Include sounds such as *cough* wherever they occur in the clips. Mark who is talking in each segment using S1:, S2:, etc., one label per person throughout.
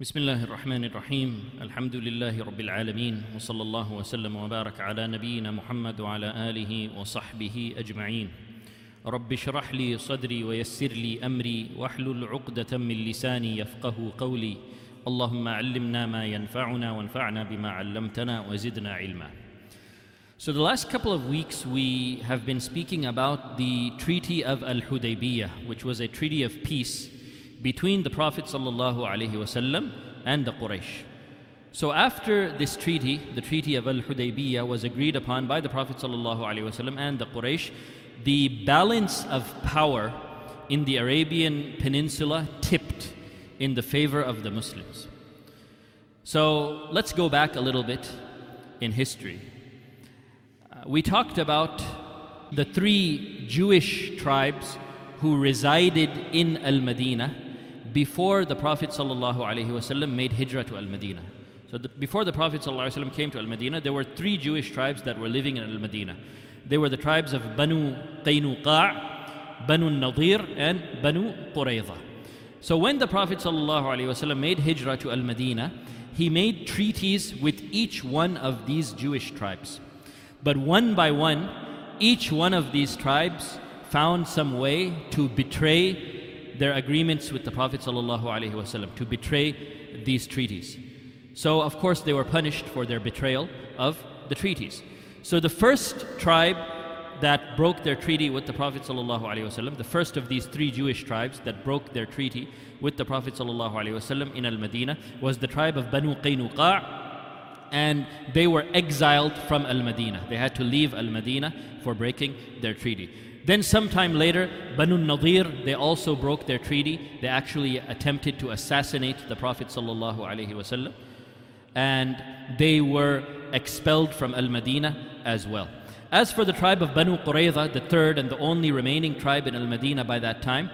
S1: بسم الله الرحمن الرحيم. الحمد لله رب العالمين وصلى الله وسلم وبارك على نبينا محمد وعلى آله وصحبه أجمعين. رب اشرح لي صدري ويسر لي أمري واحلل عقدة من لساني يفقه قولي. اللهم علمنا ما ينفعنا وانفعنا بما علمتنا وزدنا علما. So, the last couple of weeks, we have been speaking about the Treaty of Al Hudaybiyah, which was a treaty of peace between the Prophet ﷺ and the Quraysh. So, after this treaty, the Treaty of Al Hudaybiyah was agreed upon by the Prophet ﷺ and the Quraysh, the balance of power in the Arabian Peninsula tipped in the favor of the Muslims. So, let's go back a little bit in history uh, we talked about the three Jewish tribes who resided in Al Medina before the Prophet ﷺ made hijrah to Al Medina. So, the, before the Prophet ﷺ came to Al Medina, there were three Jewish tribes that were living in Al Medina. They were the tribes of Banu Qaynuqa', Banu Nadir, and Banu Qurayza. So, when the Prophet ﷺ made hijrah to Al Medina, he made treaties with each one of these Jewish tribes. But one by one, each one of these tribes found some way to betray their agreements with the Prophet ﷺ, to betray these treaties. So, of course, they were punished for their betrayal of the treaties. So, the first tribe that broke their treaty with the Prophet ﷺ, the first of these three Jewish tribes that broke their treaty with the Prophet ﷺ in Al Medina was the tribe of Banu Qaynuqa' and they were exiled from Al Medina. They had to leave Al Medina for breaking their treaty. Then, sometime later, Banu Nadir, they also broke their treaty. They actually attempted to assassinate the Prophet ﷺ, and they were expelled from Al Medina as well. As for the tribe of Banu Qurayza, the third and the only remaining tribe in Al Medina by that time,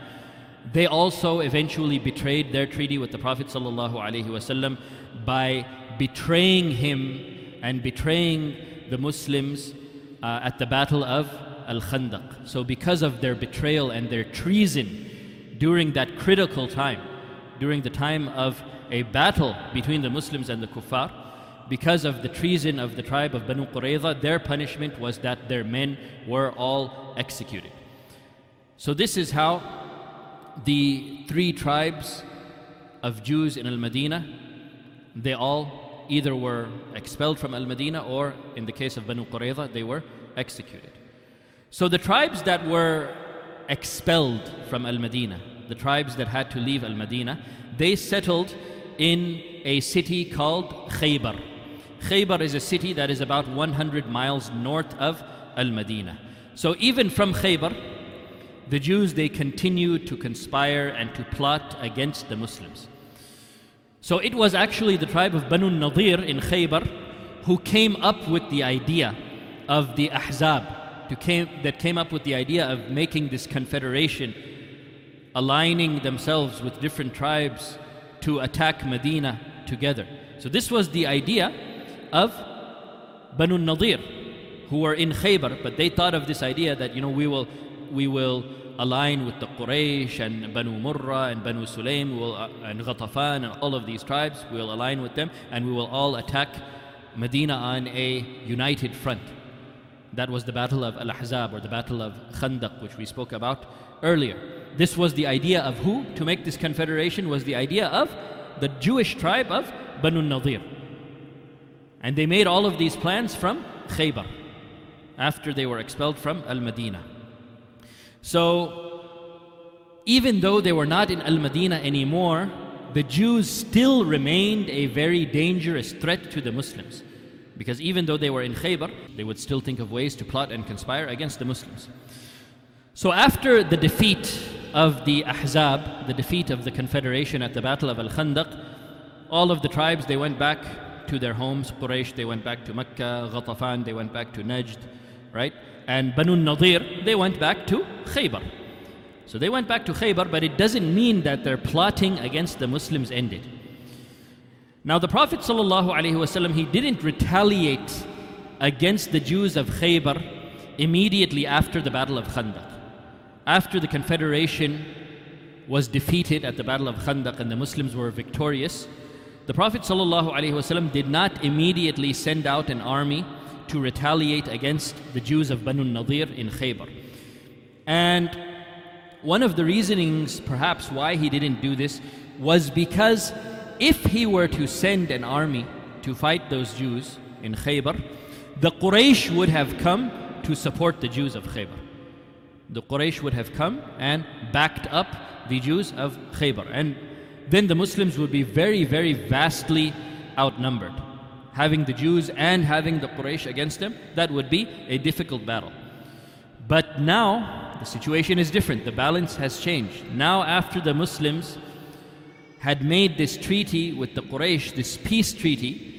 S1: they also eventually betrayed their treaty with the Prophet ﷺ by betraying him and betraying the Muslims uh, at the Battle of Al Khandaq. So, because of their betrayal and their treason during that critical time, during the time of a battle between the Muslims and the Kuffar, because of the treason of the tribe of Banu Qurayza, their punishment was that their men were all executed. So, this is how the three tribes of Jews in Al Medina they all either were expelled from Al Medina or, in the case of Banu Qurayza, they were executed. So the tribes that were expelled from Al Medina, the tribes that had to leave Al Medina, they settled in a city called Khaybar. Khaybar is a city that is about 100 miles north of Al Medina. So even from Khaybar, the Jews they continued to conspire and to plot against the Muslims. So it was actually the tribe of Banu Nadir in Khaybar who came up with the idea of the Ahzab, came, that came up with the idea of making this confederation, aligning themselves with different tribes to attack Medina together. So this was the idea of Banu Nadir, who were in Khaybar, but they thought of this idea that, you know, we will, we will align with the Quraysh and Banu Murrah and Banu Sulaim will, uh, and Ghatafan and all of these tribes. We will align with them and we will all attack Medina on a united front. That was the Battle of Al Ahzab or the Battle of Khandaq, which we spoke about earlier. This was the idea of who to make this confederation was the idea of the Jewish tribe of Banu Nadir. And they made all of these plans from Khaybar after they were expelled from Al Medina. So, even though they were not in Al Medina anymore, the Jews still remained a very dangerous threat to the Muslims. Because even though they were in Khaybar, they would still think of ways to plot and conspire against the Muslims. So, after the defeat of the Ahzab, the defeat of the Confederation at the Battle of Al Khandaq, all of the tribes they went back to their homes. Quraysh, they went back to Mecca. Ghatafan, they went back to Najd, right? and Banu Nadir, they went back to Khaybar. So they went back to Khaybar, but it doesn't mean that their plotting against the Muslims ended. Now the Prophet ﷺ, he didn't retaliate against the Jews of Khaybar immediately after the Battle of Khandaq. After the confederation was defeated at the Battle of Khandaq and the Muslims were victorious, the Prophet ﷺ did not immediately send out an army to retaliate against the Jews of Banu Nadir in Khaybar. And one of the reasonings, perhaps, why he didn't do this was because if he were to send an army to fight those Jews in Khaybar, the Quraysh would have come to support the Jews of Khaybar. The Quraysh would have come and backed up the Jews of Khaybar. And then the Muslims would be very, very vastly outnumbered. Having the Jews and having the Quraysh against them, that would be a difficult battle. But now the situation is different. The balance has changed. Now, after the Muslims had made this treaty with the Quraysh, this peace treaty,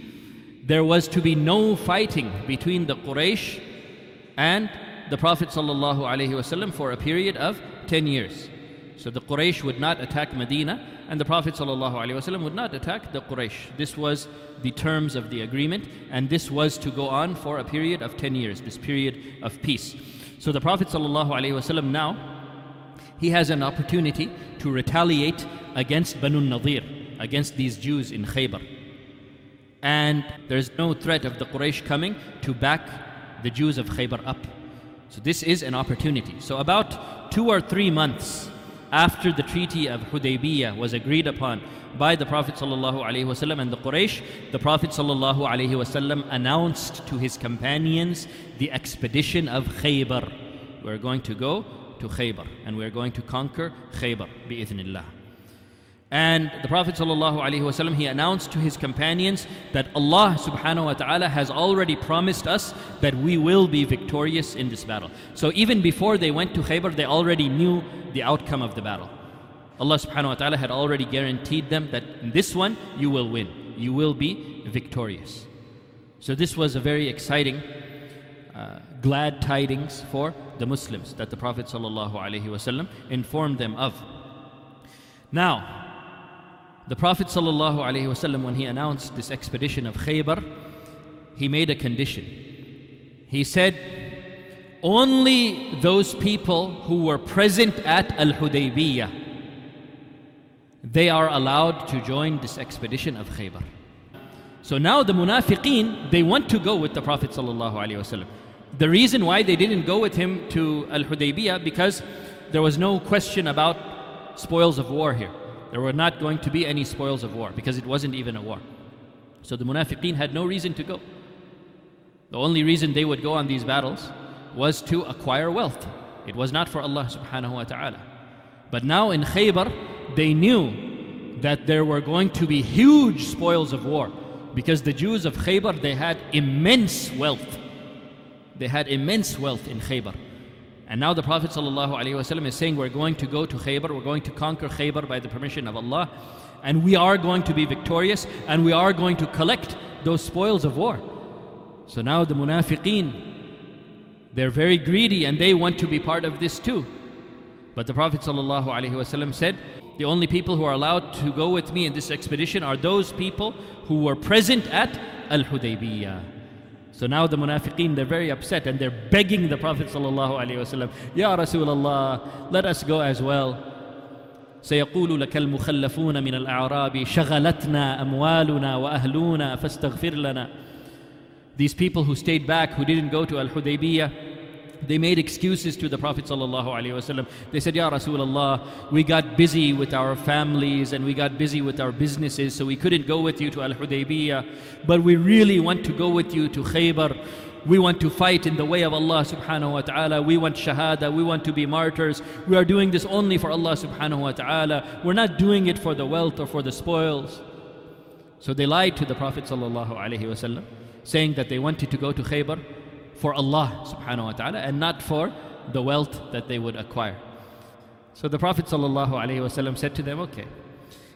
S1: there was to be no fighting between the Quraysh and the Prophet ﷺ for a period of 10 years. So the Quraysh would not attack Medina and the Prophet ﷺ would not attack the Quraysh. This was the terms of the agreement, and this was to go on for a period of 10 years, this period of peace. So the Prophet ﷺ now, he has an opportunity to retaliate against Banu Nadir, against these Jews in Khaybar. And there's no threat of the Quraysh coming to back the Jews of Khaybar up. So this is an opportunity. So about two or three months after the treaty of Hudaybiyah was agreed upon by the Prophet ﷺ and the Quraysh, the Prophet ﷺ announced to his companions the expedition of Khaybar. We're going to go to Khaybar and we're going to conquer Khaybar, bi'ithnillah. And the Prophet ﷺ, he announced to his companions that Allah subhanahu wa ta'ala has already promised us that we will be victorious in this battle. So even before they went to Khaybar, they already knew the outcome of the battle. Allah subhanahu wa ta'ala had already guaranteed them that in this one you will win. You will be victorious. So this was a very exciting, uh, glad tidings for the Muslims that the Prophet ﷺ informed them of. Now, the Prophet ﷺ, when he announced this expedition of Khaybar, he made a condition. He said, Only those people who were present at Al Hudaybiyah they are allowed to join this expedition of Khaybar. So now the munafiqeen, they want to go with the Prophet sallallahu alaihi wasallam. The reason why they didn't go with him to Al Hudaybiyah because there was no question about spoils of war here. There were not going to be any spoils of war because it wasn't even a war. So the munafiqeen had no reason to go. The only reason they would go on these battles was to acquire wealth. It was not for Allah subhanahu wa ta'ala. But now in Khaybar, they knew that there were going to be huge spoils of war because the Jews of Khaybar, they had immense wealth. They had immense wealth in Khaybar. And now the Prophet ﷺ is saying, We're going to go to Khaybar, we're going to conquer Khaybar by the permission of Allah, and we are going to be victorious, and we are going to collect those spoils of war. So now the munafiqeen, they're very greedy and they want to be part of this too. But the Prophet ﷺ said, The only people who are allowed to go with me in this expedition are those people who were present at Al Hudaybiyah. So now the munafiqeen, they're very upset and they're begging the Prophet ﷺ, Ya Rasulullah, let us go as well. سيقول لك المخلفون من الأعراب شغلتنا أموالنا وأهلنا فاستغفر لنا These people who stayed back, who didn't go to Al-Hudaybiyah, they made excuses to the Prophet ﷺ. They said, Ya Rasulullah, we got busy with our families and we got busy with our businesses, so we couldn't go with you to Al Hudaybiyah. But we really want to go with you to Khaybar. We want to fight in the way of Allah subhanahu wa ta'ala. We want shahada. We want to be martyrs. We are doing this only for Allah subhanahu wa ta'ala. We're not doing it for the wealth or for the spoils. So they lied to the Prophet sallallahu alaihi wasallam, saying that they wanted to go to Khaybar for Allah subhanahu wa ta'ala and not for the wealth that they would acquire. So the Prophet said to them, Okay,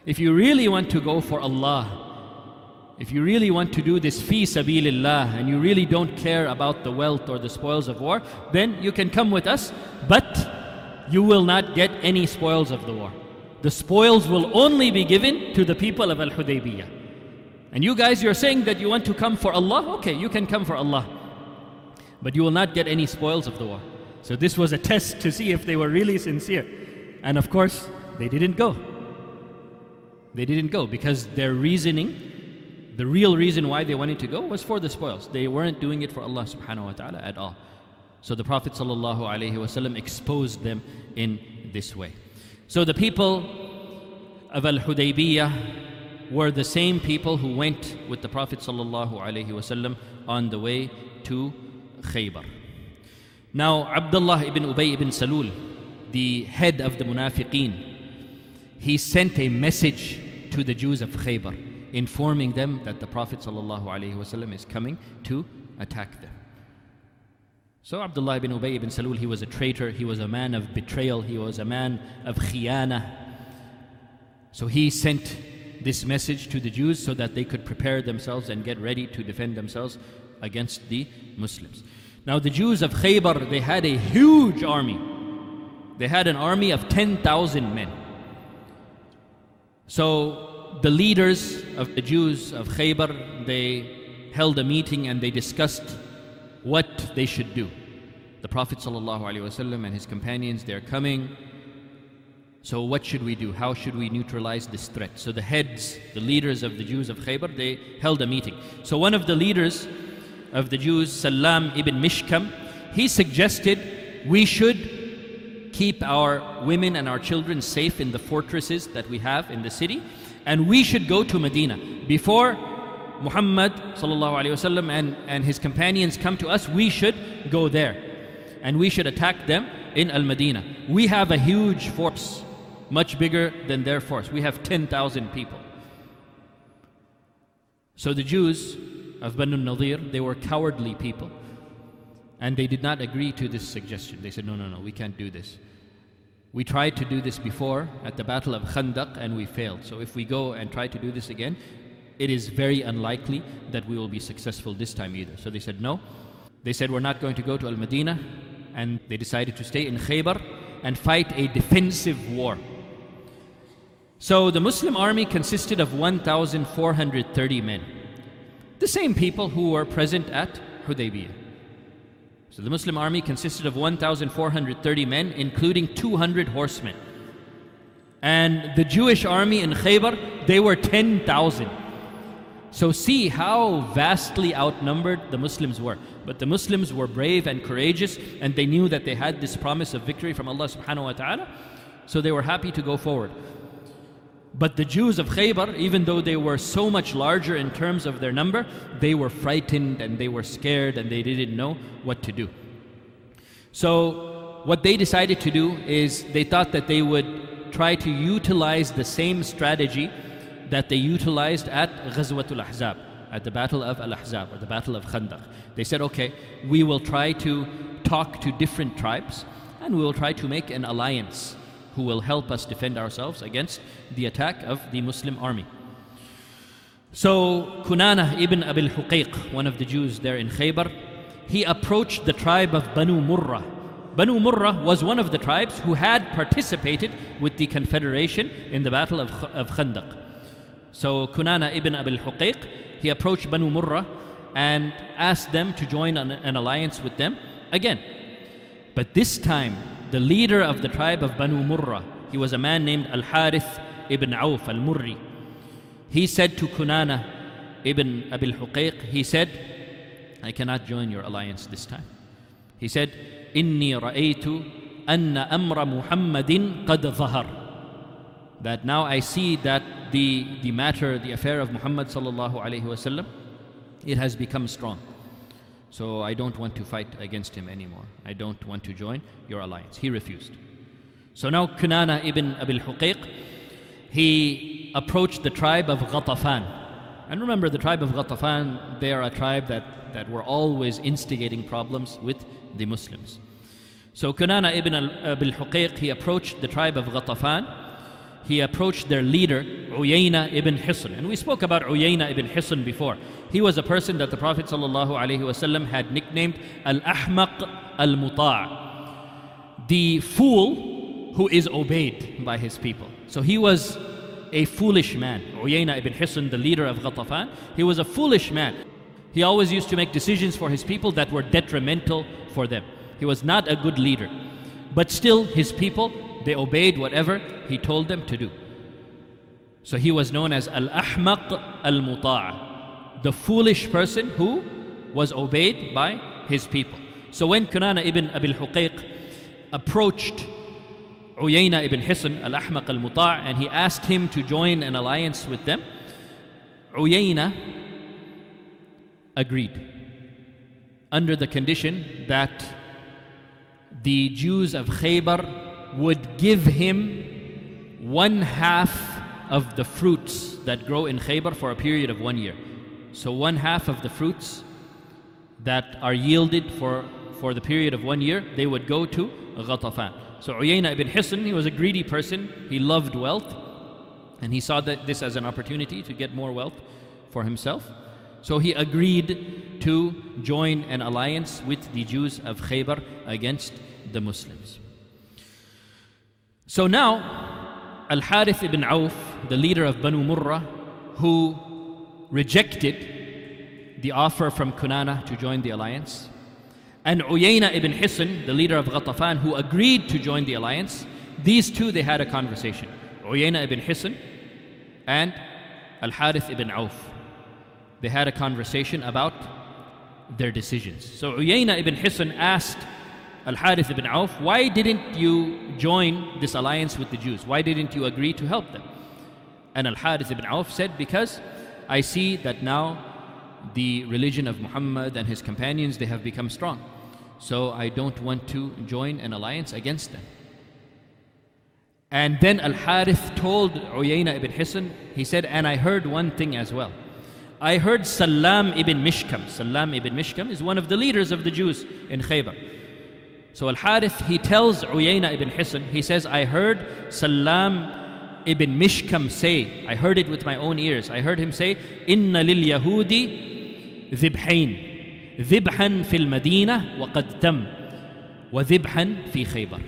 S1: if you really want to go for Allah, if you really want to do this fi sabilillah and you really don't care about the wealth or the spoils of war, then you can come with us, but you will not get any spoils of the war. The spoils will only be given to the people of Al Hudaybiyah. And you guys, you're saying that you want to come for Allah? Okay, you can come for Allah but you will not get any spoils of the war. So this was a test to see if they were really sincere. And of course, they didn't go. They didn't go because their reasoning, the real reason why they wanted to go was for the spoils. They weren't doing it for Allah subhanahu wa ta'ala at all. So the Prophet sallallahu alaihi wasallam exposed them in this way. So the people of Al Hudaybiyah were the same people who went with the Prophet sallallahu alaihi wasallam on the way to Khaybar. Now Abdullah ibn Ubay ibn Salul, the head of the Munafiqeen, he sent a message to the Jews of Khaybar, informing them that the Prophet ﷺ is coming to attack them. So Abdullah ibn Ubay ibn Salul, he was a traitor, he was a man of betrayal, he was a man of khiyana. So he sent this message to the Jews so that they could prepare themselves and get ready to defend themselves against the Muslims. Now the Jews of Khaybar, they had a huge army. They had an army of 10,000 men. So the leaders of the Jews of Khaybar, they held a meeting and they discussed what they should do. The Prophet ﷺ and his companions, they're coming. So what should we do? How should we neutralize this threat? So the heads, the leaders of the Jews of Khaybar, they held a meeting. So one of the leaders of the Jews, Salam ibn Mishkam, he suggested we should keep our women and our children safe in the fortresses that we have in the city. And we should go to Medina. Before Muhammad وسلم, and, and his companions come to us, we should go there. And we should attack them in Al Medina. We have a huge force, much bigger than their force. We have 10,000 people. So the Jews of Banu Nadir, they were cowardly people. And they did not agree to this suggestion. They said, no, no, no, we can't do this. We tried to do this before at the Battle of Khandaq and we failed. So if we go and try to do this again, it is very unlikely that we will be successful this time either. So they said no. They said we're not going to go to Al Medina and they decided to stay in Khaybar and fight a defensive war. So the Muslim army consisted of 1,430 men. The same people who were present at Hudaybiyah. So the Muslim army consisted of 1,430 men, including 200 horsemen. And the Jewish army in Khaybar, they were 10,000. So see how vastly outnumbered the Muslims were. But the Muslims were brave and courageous, and they knew that they had this promise of victory from Allah subhanahu wa ta'ala. So they were happy to go forward. But the Jews of Khaybar, even though they were so much larger in terms of their number, they were frightened and they were scared and they didn't know what to do. So, what they decided to do is they thought that they would try to utilize the same strategy that they utilized at Ghazwatul Ahzab, at the Battle of Al Ahzab, or the Battle of Khandaq. They said, okay, we will try to talk to different tribes and we will try to make an alliance who will help us defend ourselves against the attack of the Muslim army. So Kunana ibn Abil Huqayq, one of the Jews there in Khaybar, he approached the tribe of Banu Murrah. Banu Murrah was one of the tribes who had participated with the confederation in the battle of, of Khandaq. So Kunana ibn Abil Huqayq, he approached Banu Murrah and asked them to join an, an alliance with them again. But this time the leader of the tribe of Banu Murrah. He was a man named Al Harith ibn Auf al Murri. He said to Kunana ibn Abil Huqayq, he said, I cannot join your alliance this time. He said, Inni ra'aytu anna amra Muhammadin qad zahar. That now I see that the, the matter, the affair of Muhammad sallallahu alayhi wasallam, it has become strong. So I don't want to fight against him anymore. I don't want to join your alliance. He refused. So now Kunana ibn Abil Huqayq, he approached the tribe of Ghatafan. And remember, the tribe of Ghatafan, they are a tribe that, that were always instigating problems with the Muslims. So Kunana ibn Abil Huqayq, he approached the tribe of Ghatafan. He approached their leader, Uyayna ibn Hisn. And we spoke about Uyayna ibn Hisn before. He was a person that the Prophet ﷺ had nicknamed Al Ahmaq Al Muta', the fool who is obeyed by his people. So he was a foolish man. Uyayna ibn Hisn, the leader of Ghatafan, he was a foolish man. He always used to make decisions for his people that were detrimental for them. He was not a good leader. But still, his people, they obeyed whatever he told them to do. So he was known as Al Ahmaq Al Muta'a, the foolish person who was obeyed by his people. So when Kunana ibn Abil Huqayq approached Uyayna ibn Hisn al Ahmaq al Muta' and he asked him to join an alliance with them, Uyayna agreed under the condition that the Jews of Khaybar would give him one half of the fruits that grow in Khaybar for a period of one year. So, one half of the fruits that are yielded for, for the period of one year, they would go to Ghatafan. So, Uyayna ibn Hisn, he was a greedy person, he loved wealth, and he saw that this as an opportunity to get more wealth for himself. So, he agreed to join an alliance with the Jews of Khaybar against the Muslims. So now, Al Harith ibn Auf, the leader of Banu Murrah, who rejected the offer from Kunana to join the alliance, and Uyayna ibn Hisn, the leader of Ghatafan, who agreed to join the alliance, these two they had a conversation. Uyayna ibn Hisn and Al Harith ibn Auf. They had a conversation about their decisions. So Uyayna ibn Hisn asked Al Harith ibn Auf, why didn't you join this alliance with the Jews? Why didn't you agree to help them? And Al Harith ibn Auf said, Because I see that now the religion of Muhammad and his companions they have become strong. So I don't want to join an alliance against them. And then Al Harith told Uyayna ibn Hisn, he said, and I heard one thing as well. I heard Salam ibn Mishkam. Salam ibn Mishkam is one of the leaders of the Jews in Khaybar. So Al Harith, he tells Uyayna ibn Hisn, he says, I heard Salam ibn Mishkam say, I heard it with my own ears. I heard him say, Inna lil Yahudi dhibhain, dhibhan fil Medina wa qad tam, wa dhibhan fi Khaybar.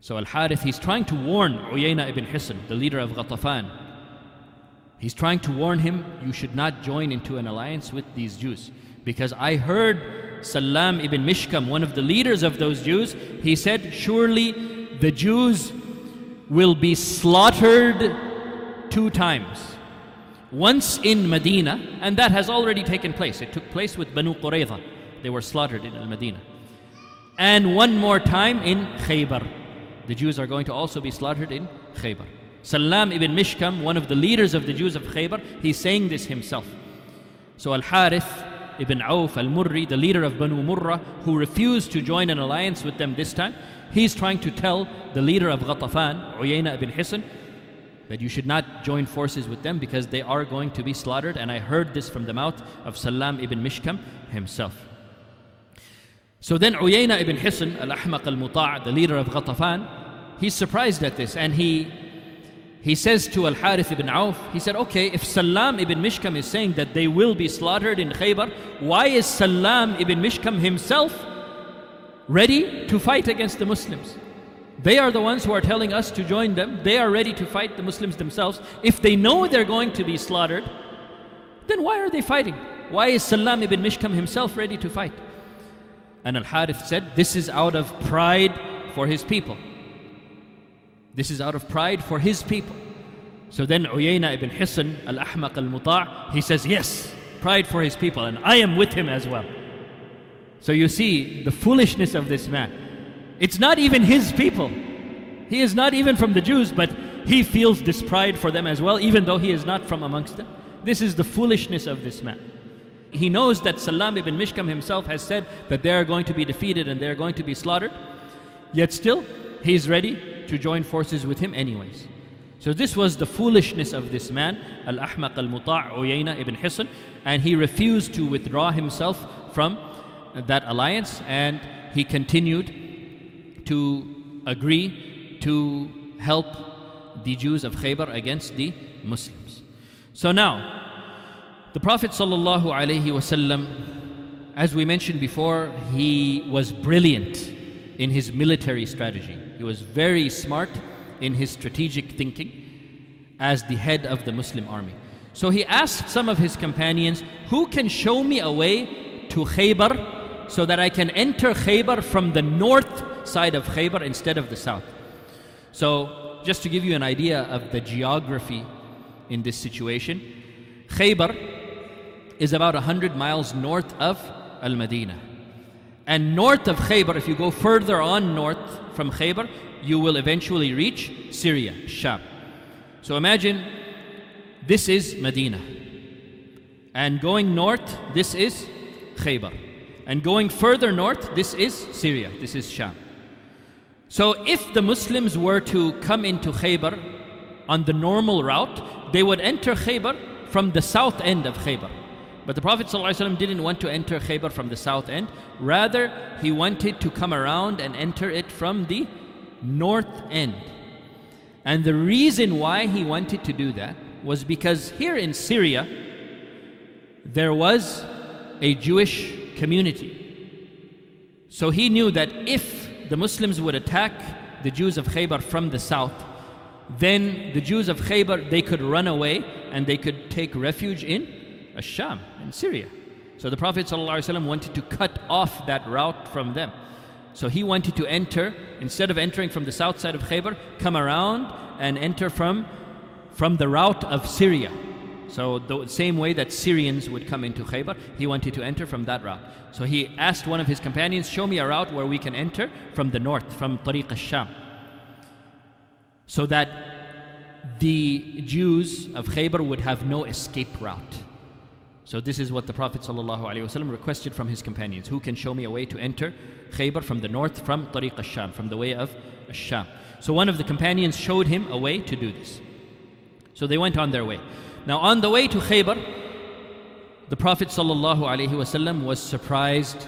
S1: So Al Harith, he's trying to warn Uyayna ibn Hisn, the leader of Ghatafan. He's trying to warn him, you should not join into an alliance with these Jews. Because I heard Salam ibn Mishkam, one of the leaders of those Jews, he said, Surely the Jews will be slaughtered two times. Once in Medina, and that has already taken place. It took place with Banu Qurayza. They were slaughtered in Al Medina. And one more time in Khaybar. The Jews are going to also be slaughtered in Khaybar. Salam ibn Mishkam, one of the leaders of the Jews of Khaybar, he's saying this himself. So Al Harith ibn Auf al Murri, the leader of Banu Murrah, who refused to join an alliance with them this time, he's trying to tell the leader of Ghatafan, Uyayna ibn Hisn, that you should not join forces with them because they are going to be slaughtered. And I heard this from the mouth of Salam ibn Mishkam himself. So then Uyayna ibn Hisn, al Ahmaq al Muta', the leader of Ghatafan, he's surprised at this and he he says to Al Harith ibn Auf, he said, Okay, if Salam ibn Mishkam is saying that they will be slaughtered in Khaybar, why is Salam ibn Mishkam himself ready to fight against the Muslims? They are the ones who are telling us to join them. They are ready to fight the Muslims themselves. If they know they're going to be slaughtered, then why are they fighting? Why is Salam ibn Mishkam himself ready to fight? And Al Harith said, This is out of pride for his people. This is out of pride for his people. So then Uyayna ibn Hisn al-Ahmaq al-Muta' he says, yes, pride for his people, and I am with him as well. So you see the foolishness of this man. It's not even his people. He is not even from the Jews, but he feels this pride for them as well, even though he is not from amongst them. This is the foolishness of this man. He knows that Salam ibn Mishkam himself has said that they are going to be defeated and they are going to be slaughtered, yet still he is ready to join forces with him anyways. So this was the foolishness of this man, Al-Ahmaq al-Muta' Uyayna ibn Hisn, and he refused to withdraw himself from that alliance and he continued to agree to help the Jews of Khaybar against the Muslims. So now, the Prophet wasallam, as we mentioned before, he was brilliant in his military strategy. He was very smart in his strategic thinking as the head of the Muslim army. So he asked some of his companions, Who can show me a way to Khaybar so that I can enter Khaybar from the north side of Khaybar instead of the south? So just to give you an idea of the geography in this situation, Khaybar is about 100 miles north of Al Madinah. And north of Khaybar, if you go further on north from Khaybar, you will eventually reach Syria, Sham. So imagine this is Medina. And going north, this is Khaybar. And going further north, this is Syria, this is Sham. So if the Muslims were to come into Khaybar on the normal route, they would enter Khaybar from the south end of Khaybar. But the Prophet ﷺ didn't want to enter Khaybar from the south end. Rather, he wanted to come around and enter it from the north end. And the reason why he wanted to do that was because here in Syria, there was a Jewish community. So he knew that if the Muslims would attack the Jews of Khaybar from the south, then the Jews of Khaybar, they could run away and they could take refuge in Asham, in Syria. So the Prophet ﷺ wanted to cut off that route from them. So he wanted to enter, instead of entering from the south side of Khaybar, come around and enter from, from the route of Syria. So the same way that Syrians would come into Khaybar, he wanted to enter from that route. So he asked one of his companions, show me a route where we can enter from the north, from Tariq al-Sham. So that the Jews of Khaybar would have no escape route. So this is what the Prophet ﷺ requested from his companions. Who can show me a way to enter Khaybar from the north, from Tariq al-Sham, from the way of al-Sham. So one of the companions showed him a way to do this. So they went on their way. Now on the way to Khaybar, the Prophet ﷺ was surprised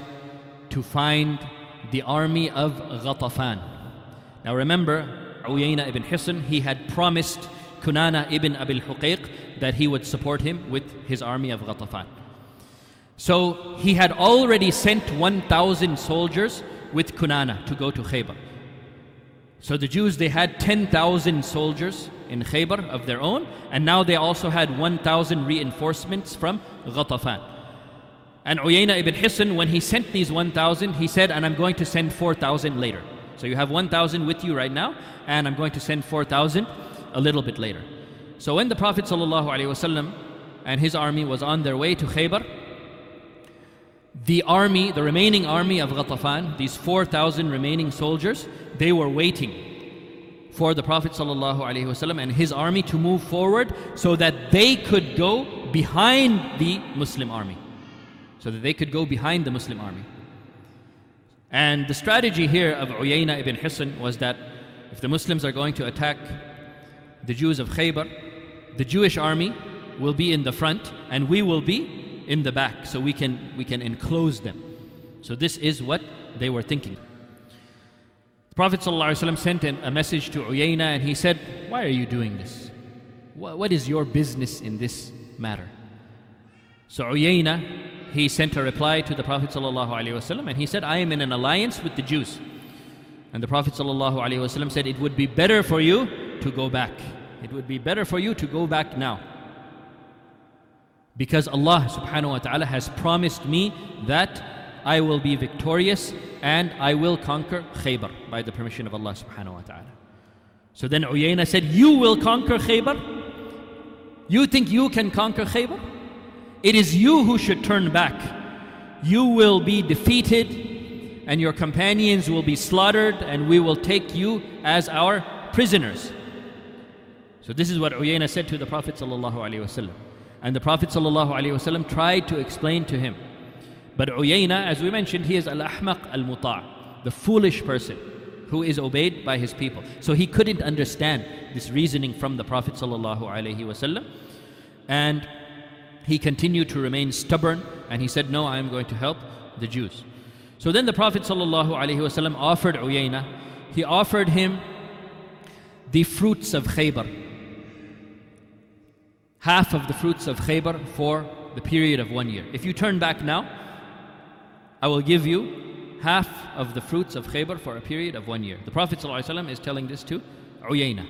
S1: to find the army of Ghatafan. Now remember, Uyayna ibn Hisn, he had promised Kunana ibn Abil Huqayq that he would support him with his army of Ghatafan. So he had already sent 1,000 soldiers with Kunana to go to Khaybar. So the Jews, they had 10,000 soldiers in Khaybar of their own, and now they also had 1,000 reinforcements from Ghatafan. And Uyayna ibn Hisn, when he sent these 1,000, he said, and I'm going to send 4,000 later. So you have 1,000 with you right now, and I'm going to send 4,000 a little bit later. So when the Prophet ﷺ and his army was on their way to Khaybar, the army, the remaining army of Ghatafan, these 4,000 remaining soldiers, they were waiting for the Prophet ﷺ and his army to move forward so that they could go behind the Muslim army. So that they could go behind the Muslim army. And the strategy here of Uyayna ibn Hisn was that if the Muslims are going to attack the Jews of Khaybar, the Jewish army will be in the front and we will be in the back so we can, we can enclose them. So this is what they were thinking. The Prophet ﷺ sent a message to Uyayna and he said, Why are you doing this? What is your business in this matter? So Uyayna, he sent a reply to the Prophet ﷺ and he said, I am in an alliance with the Jews. And the Prophet ﷺ said, It would be better for you to go back. It would be better for you to go back now. Because Allah subhanahu wa ta'ala has promised me that I will be victorious and I will conquer Khaybar by the permission of Allah subhanahu wa ta'ala. So then Uyayna said, You will conquer Khaybar? You think you can conquer Khaybar? It is you who should turn back. You will be defeated and your companions will be slaughtered and we will take you as our prisoners. So this is what Uyayna said to the Prophet ﷺ. And the Prophet ﷺ tried to explain to him. But Uyayna, as we mentioned, he is al-ahmaq al-muta' the foolish person who is obeyed by his people. So he couldn't understand this reasoning from the Prophet ﷺ. And he continued to remain stubborn and he said, No, I am going to help the Jews. So then the Prophet ﷺ offered Uyayna, he offered him the fruits of Khaybar half of the fruits of Khaybar for the period of one year. If you turn back now, I will give you half of the fruits of Khaybar for a period of one year. The Prophet ﷺ is telling this to Uyayna.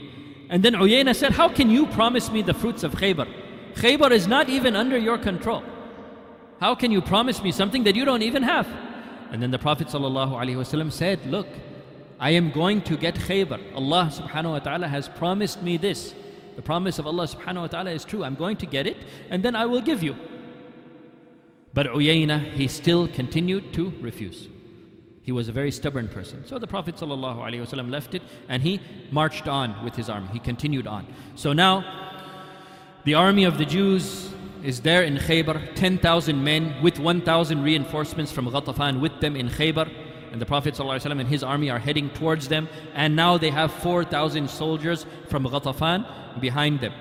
S1: And then Uyayna said, How can you promise me the fruits of Khaybar? Khaybar is not even under your control. How can you promise me something that you don't even have? And then the Prophet ﷺ said, Look, I am going to get Khaybar. Allah subhanahu wa ta'ala has promised me this. The promise of Allah subhanahu wa ta'ala is true. I'm going to get it and then I will give you. But Uyayna, he still continued to refuse. He was a very stubborn person. So the Prophet ﷺ left it and he marched on with his army. He continued on. So now the army of the Jews is there in Khaybar, 10,000 men with 1,000 reinforcements from Ghatafan with them in Khaybar. And the Prophet ﷺ and his army are heading towards them. And now they have 4,000 soldiers from Ghatafan behind them,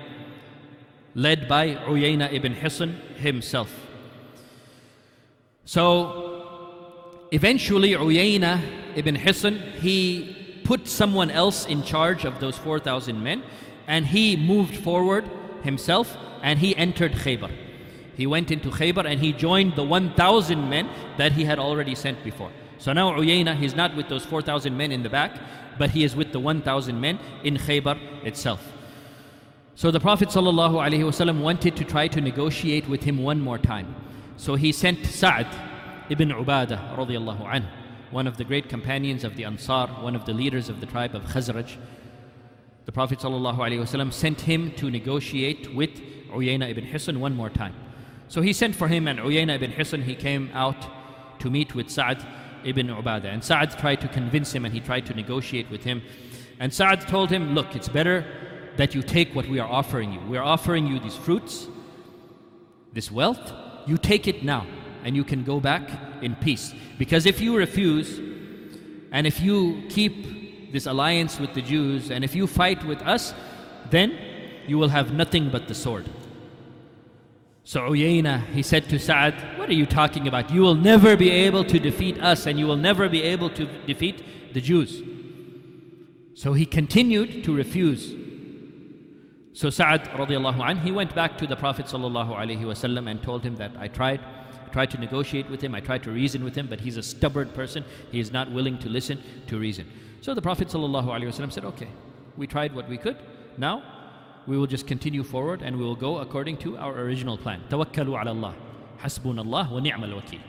S1: led by Uyayna ibn Hisn himself. So eventually, Uyayna ibn Hisn, he put someone else in charge of those 4,000 men and he moved forward himself and he entered Khaybar. He went into Khaybar and he joined the 1,000 men that he had already sent before. So now Uyayna, he's not with those 4,000 men in the back, but he is with the 1,000 men in Khaybar itself. So the Prophet ﷺ wanted to try to negotiate with him one more time. So he sent Sa'd ibn Ubadah one of the great companions of the Ansar, one of the leaders of the tribe of Khazraj, the Prophet ﷺ sent him to negotiate with Uyayna ibn Hisn one more time. So he sent for him, and Uyayna ibn Hisn, he came out to meet with Sa'd ibn Ubadah. And Sa'd tried to convince him and he tried to negotiate with him. And Sa'd told him, Look, it's better that you take what we are offering you. We are offering you these fruits, this wealth. You take it now, and you can go back in peace. Because if you refuse, and if you keep this alliance with the Jews, and if you fight with us, then you will have nothing but the sword. So Uyayna, he said to Sa'ad, What are you talking about? You will never be able to defeat us, and you will never be able to defeat the Jews. So he continued to refuse. So Sa'ad radiallahu anh, he went back to the Prophet sallallahu wasallam and told him that I tried, I tried to negotiate with him, I tried to reason with him, but he's a stubborn person. He is not willing to listen to reason. So the Prophet ﷺ said, Okay, we tried what we could. Now we will just continue forward and we will go according to our original plan. Tawakkalu ala Allah. Hasbun Allah wa ni'mal wakil.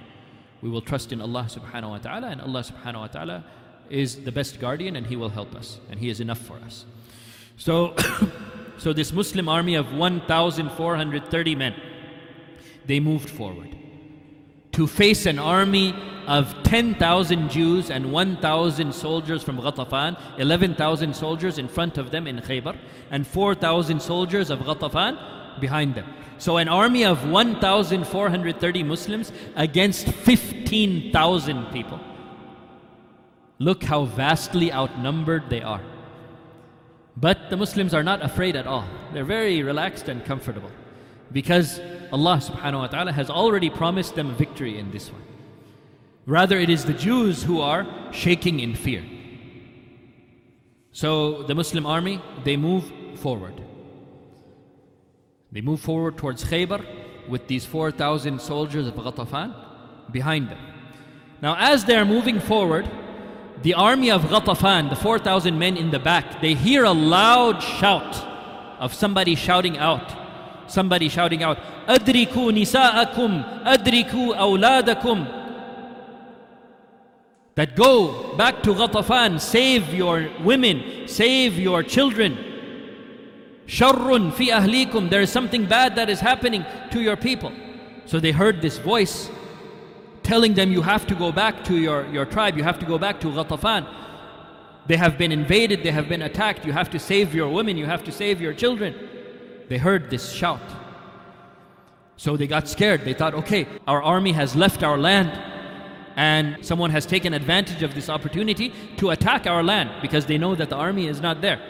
S1: We will trust in Allah subhanahu wa ta'ala and Allah subhanahu wa ta'ala is the best guardian and He will help us and He is enough for us. So, *coughs* so this Muslim army of 1,430 men, they moved forward to face an army of 10,000 Jews and 1,000 soldiers from Ghatafan, 11,000 soldiers in front of them in Khaybar, and 4,000 soldiers of Ghatafan behind them. So an army of 1,430 Muslims against 15,000 people. Look how vastly outnumbered they are. But the Muslims are not afraid at all. They're very relaxed and comfortable because Allah subhanahu wa ta'ala has already promised them victory in this one. Rather, it is the Jews who are shaking in fear. So the Muslim army, they move forward. They move forward towards Khaybar with these 4,000 soldiers of Ghatafan behind them. Now, as they are moving forward, the army of Ghatafan, the 4,000 men in the back, they hear a loud shout of somebody shouting out somebody shouting out, Adriku nisa'akum, Adriku awladakum. That go back to Ghatafan, save your women, save your children. Sharrun fi ahlikum, there is something bad that is happening to your people. So they heard this voice telling them, You have to go back to your, your tribe, you have to go back to Ghatafan. They have been invaded, they have been attacked, you have to save your women, you have to save your children. They heard this shout. So they got scared. They thought, okay, our army has left our land and someone has taken advantage of this opportunity to attack our land because they know that the army is not there.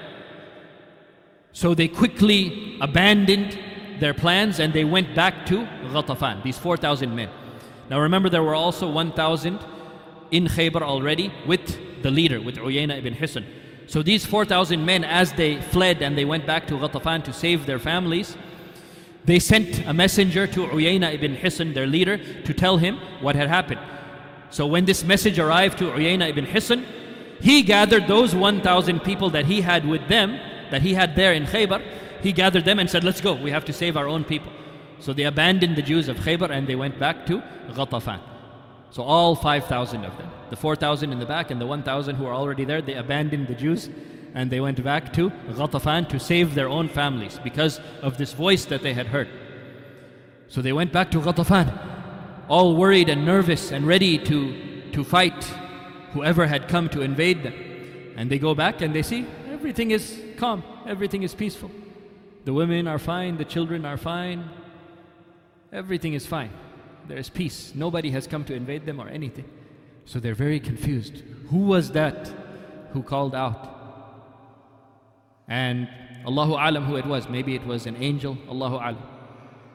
S1: So they quickly abandoned their plans and they went back to Ghatafan, these 4,000 men. Now remember, there were also 1,000 in Khaybar already with the leader, with Uyayna ibn Hisn. So these 4,000 men, as they fled and they went back to Ghatafan to save their families, they sent a messenger to Uyayna ibn Hisn, their leader, to tell him what had happened. So when this message arrived to Uyayna ibn Hisn, he gathered those 1,000 people that he had with them, that he had there in Khaybar, he gathered them and said, Let's go, we have to save our own people. So they abandoned the Jews of Khaybar and they went back to Ghatafan. So all 5,000 of them, the 4,000 in the back and the 1,000 who are already there, they abandoned the Jews and they went back to Ghatafan to save their own families because of this voice that they had heard. So they went back to Ghatafan, all worried and nervous and ready to, to fight whoever had come to invade them. And they go back and they see everything is calm, everything is peaceful. The women are fine, the children are fine, everything is fine. There is peace. Nobody has come to invade them or anything. So they're very confused. Who was that who called out? And Allahu Alam who it was. Maybe it was an angel, Allahu Alam.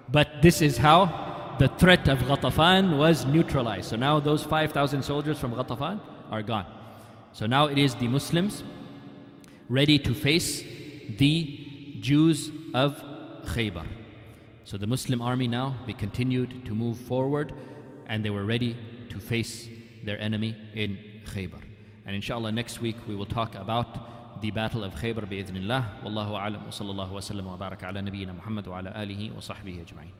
S1: But this is how the threat of Ghatafan was neutralized. So now those 5,000 soldiers from Ghatafan are gone. So now it is the Muslims ready to face the Jews of Khaybar. So the Muslim army now, they continued to move forward and they were ready to face their enemy in Khaybar. And inshallah next week we will talk about the battle of Khaybar bi'idhnillah. Wallahu a'lam wa sallallahu wa sallam wa baraka ala nabiyyina Muhammad wa ala alihi wa sahbihi ajma'in.